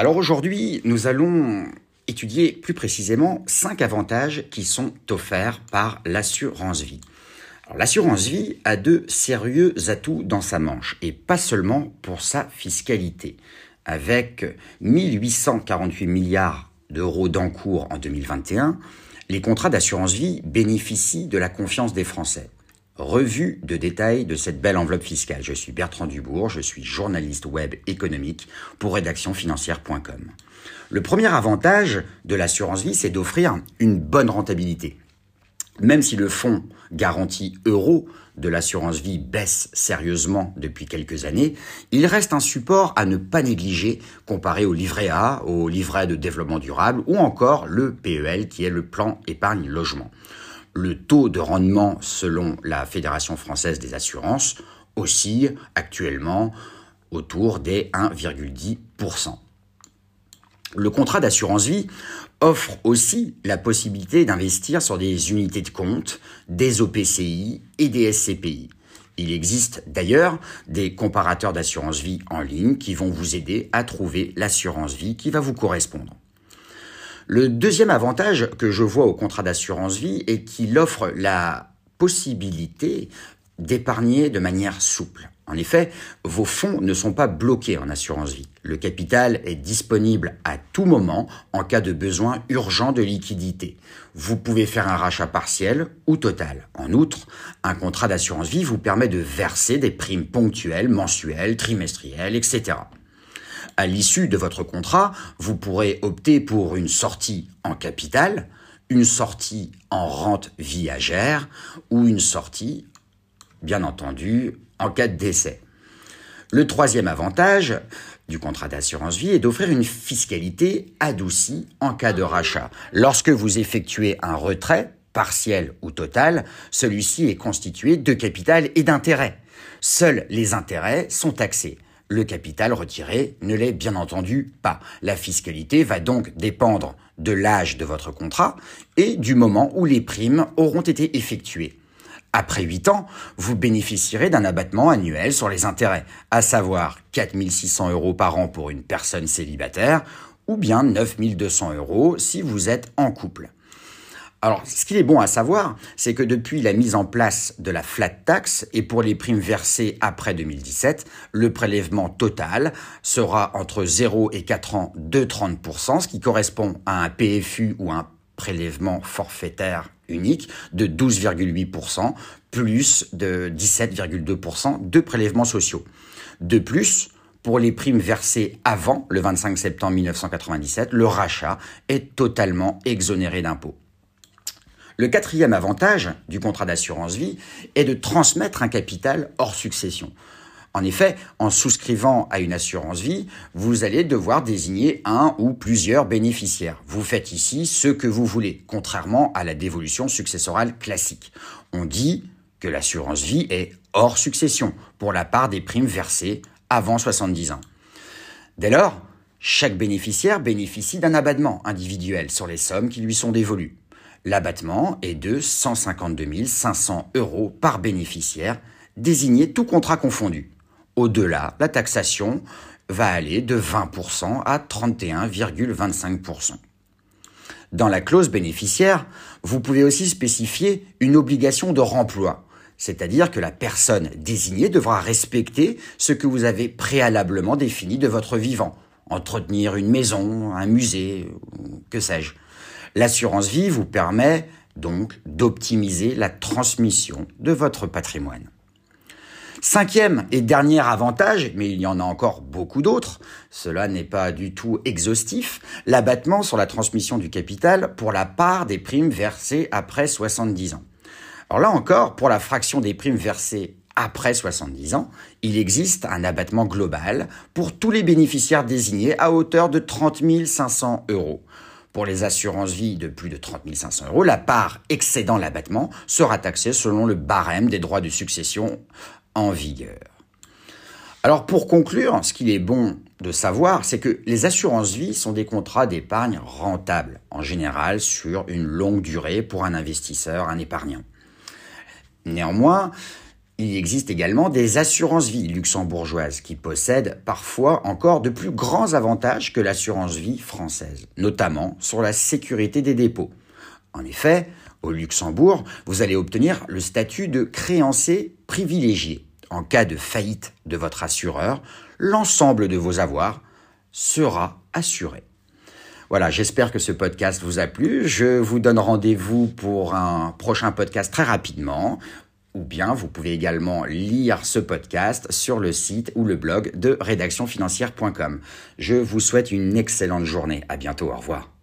Alors aujourd'hui, nous allons étudier plus précisément cinq avantages qui sont offerts par l'assurance vie. L'assurance vie a de sérieux atouts dans sa manche, et pas seulement pour sa fiscalité. Avec 1848 milliards d'euros d'encours en 2021, les contrats d'assurance vie bénéficient de la confiance des Français. Revue de détail de cette belle enveloppe fiscale. Je suis Bertrand Dubourg, je suis journaliste web économique pour rédactionfinancière.com. Le premier avantage de l'assurance vie, c'est d'offrir une bonne rentabilité. Même si le fonds garantie euro de l'assurance vie baisse sérieusement depuis quelques années, il reste un support à ne pas négliger comparé au livret A, au livret de développement durable ou encore le PEL qui est le plan épargne logement. Le taux de rendement selon la Fédération française des assurances oscille actuellement autour des 1,10%. Le contrat d'assurance vie offre aussi la possibilité d'investir sur des unités de compte, des OPCI et des SCPI. Il existe d'ailleurs des comparateurs d'assurance vie en ligne qui vont vous aider à trouver l'assurance vie qui va vous correspondre. Le deuxième avantage que je vois au contrat d'assurance vie est qu'il offre la possibilité d'épargner de manière souple. En effet, vos fonds ne sont pas bloqués en assurance vie. Le capital est disponible à tout moment en cas de besoin urgent de liquidité. Vous pouvez faire un rachat partiel ou total. En outre, un contrat d'assurance vie vous permet de verser des primes ponctuelles, mensuelles, trimestrielles, etc. À l'issue de votre contrat, vous pourrez opter pour une sortie en capital, une sortie en rente viagère ou une sortie, bien entendu, en cas de décès. Le troisième avantage du contrat d'assurance vie est d'offrir une fiscalité adoucie en cas de rachat. Lorsque vous effectuez un retrait, partiel ou total, celui-ci est constitué de capital et d'intérêt. Seuls les intérêts sont taxés. Le capital retiré ne l'est bien entendu pas. La fiscalité va donc dépendre de l'âge de votre contrat et du moment où les primes auront été effectuées. Après 8 ans, vous bénéficierez d'un abattement annuel sur les intérêts, à savoir 4600 euros par an pour une personne célibataire ou bien 9200 euros si vous êtes en couple. Alors, ce qu'il est bon à savoir, c'est que depuis la mise en place de la flat tax et pour les primes versées après 2017, le prélèvement total sera entre 0 et 4 ans de 30%, ce qui correspond à un PFU ou un prélèvement forfaitaire unique de 12,8%, plus de 17,2% de prélèvements sociaux. De plus, pour les primes versées avant le 25 septembre 1997, le rachat est totalement exonéré d'impôts. Le quatrième avantage du contrat d'assurance vie est de transmettre un capital hors succession. En effet, en souscrivant à une assurance vie, vous allez devoir désigner un ou plusieurs bénéficiaires. Vous faites ici ce que vous voulez, contrairement à la dévolution successorale classique. On dit que l'assurance vie est hors succession pour la part des primes versées avant 70 ans. Dès lors, chaque bénéficiaire bénéficie d'un abattement individuel sur les sommes qui lui sont dévolues. L'abattement est de 152 500 euros par bénéficiaire, désigné tout contrat confondu. Au-delà, la taxation va aller de 20% à 31,25%. Dans la clause bénéficiaire, vous pouvez aussi spécifier une obligation de remploi, c'est-à-dire que la personne désignée devra respecter ce que vous avez préalablement défini de votre vivant, entretenir une maison, un musée, que sais-je. L'assurance vie vous permet donc d'optimiser la transmission de votre patrimoine. Cinquième et dernier avantage, mais il y en a encore beaucoup d'autres, cela n'est pas du tout exhaustif, l'abattement sur la transmission du capital pour la part des primes versées après 70 ans. Alors là encore, pour la fraction des primes versées après 70 ans, il existe un abattement global pour tous les bénéficiaires désignés à hauteur de 30 500 euros. Pour les assurances vie de plus de 30 500 euros, la part excédant l'abattement sera taxée selon le barème des droits de succession en vigueur. Alors pour conclure, ce qu'il est bon de savoir, c'est que les assurances vie sont des contrats d'épargne rentables, en général sur une longue durée pour un investisseur, un épargnant. Néanmoins, Il existe également des assurances-vie luxembourgeoises qui possèdent parfois encore de plus grands avantages que l'assurance-vie française, notamment sur la sécurité des dépôts. En effet, au Luxembourg, vous allez obtenir le statut de créancier privilégié. En cas de faillite de votre assureur, l'ensemble de vos avoirs sera assuré. Voilà, j'espère que ce podcast vous a plu. Je vous donne rendez-vous pour un prochain podcast très rapidement ou bien vous pouvez également lire ce podcast sur le site ou le blog de rédactionfinancière.com. Je vous souhaite une excellente journée. À bientôt. Au revoir.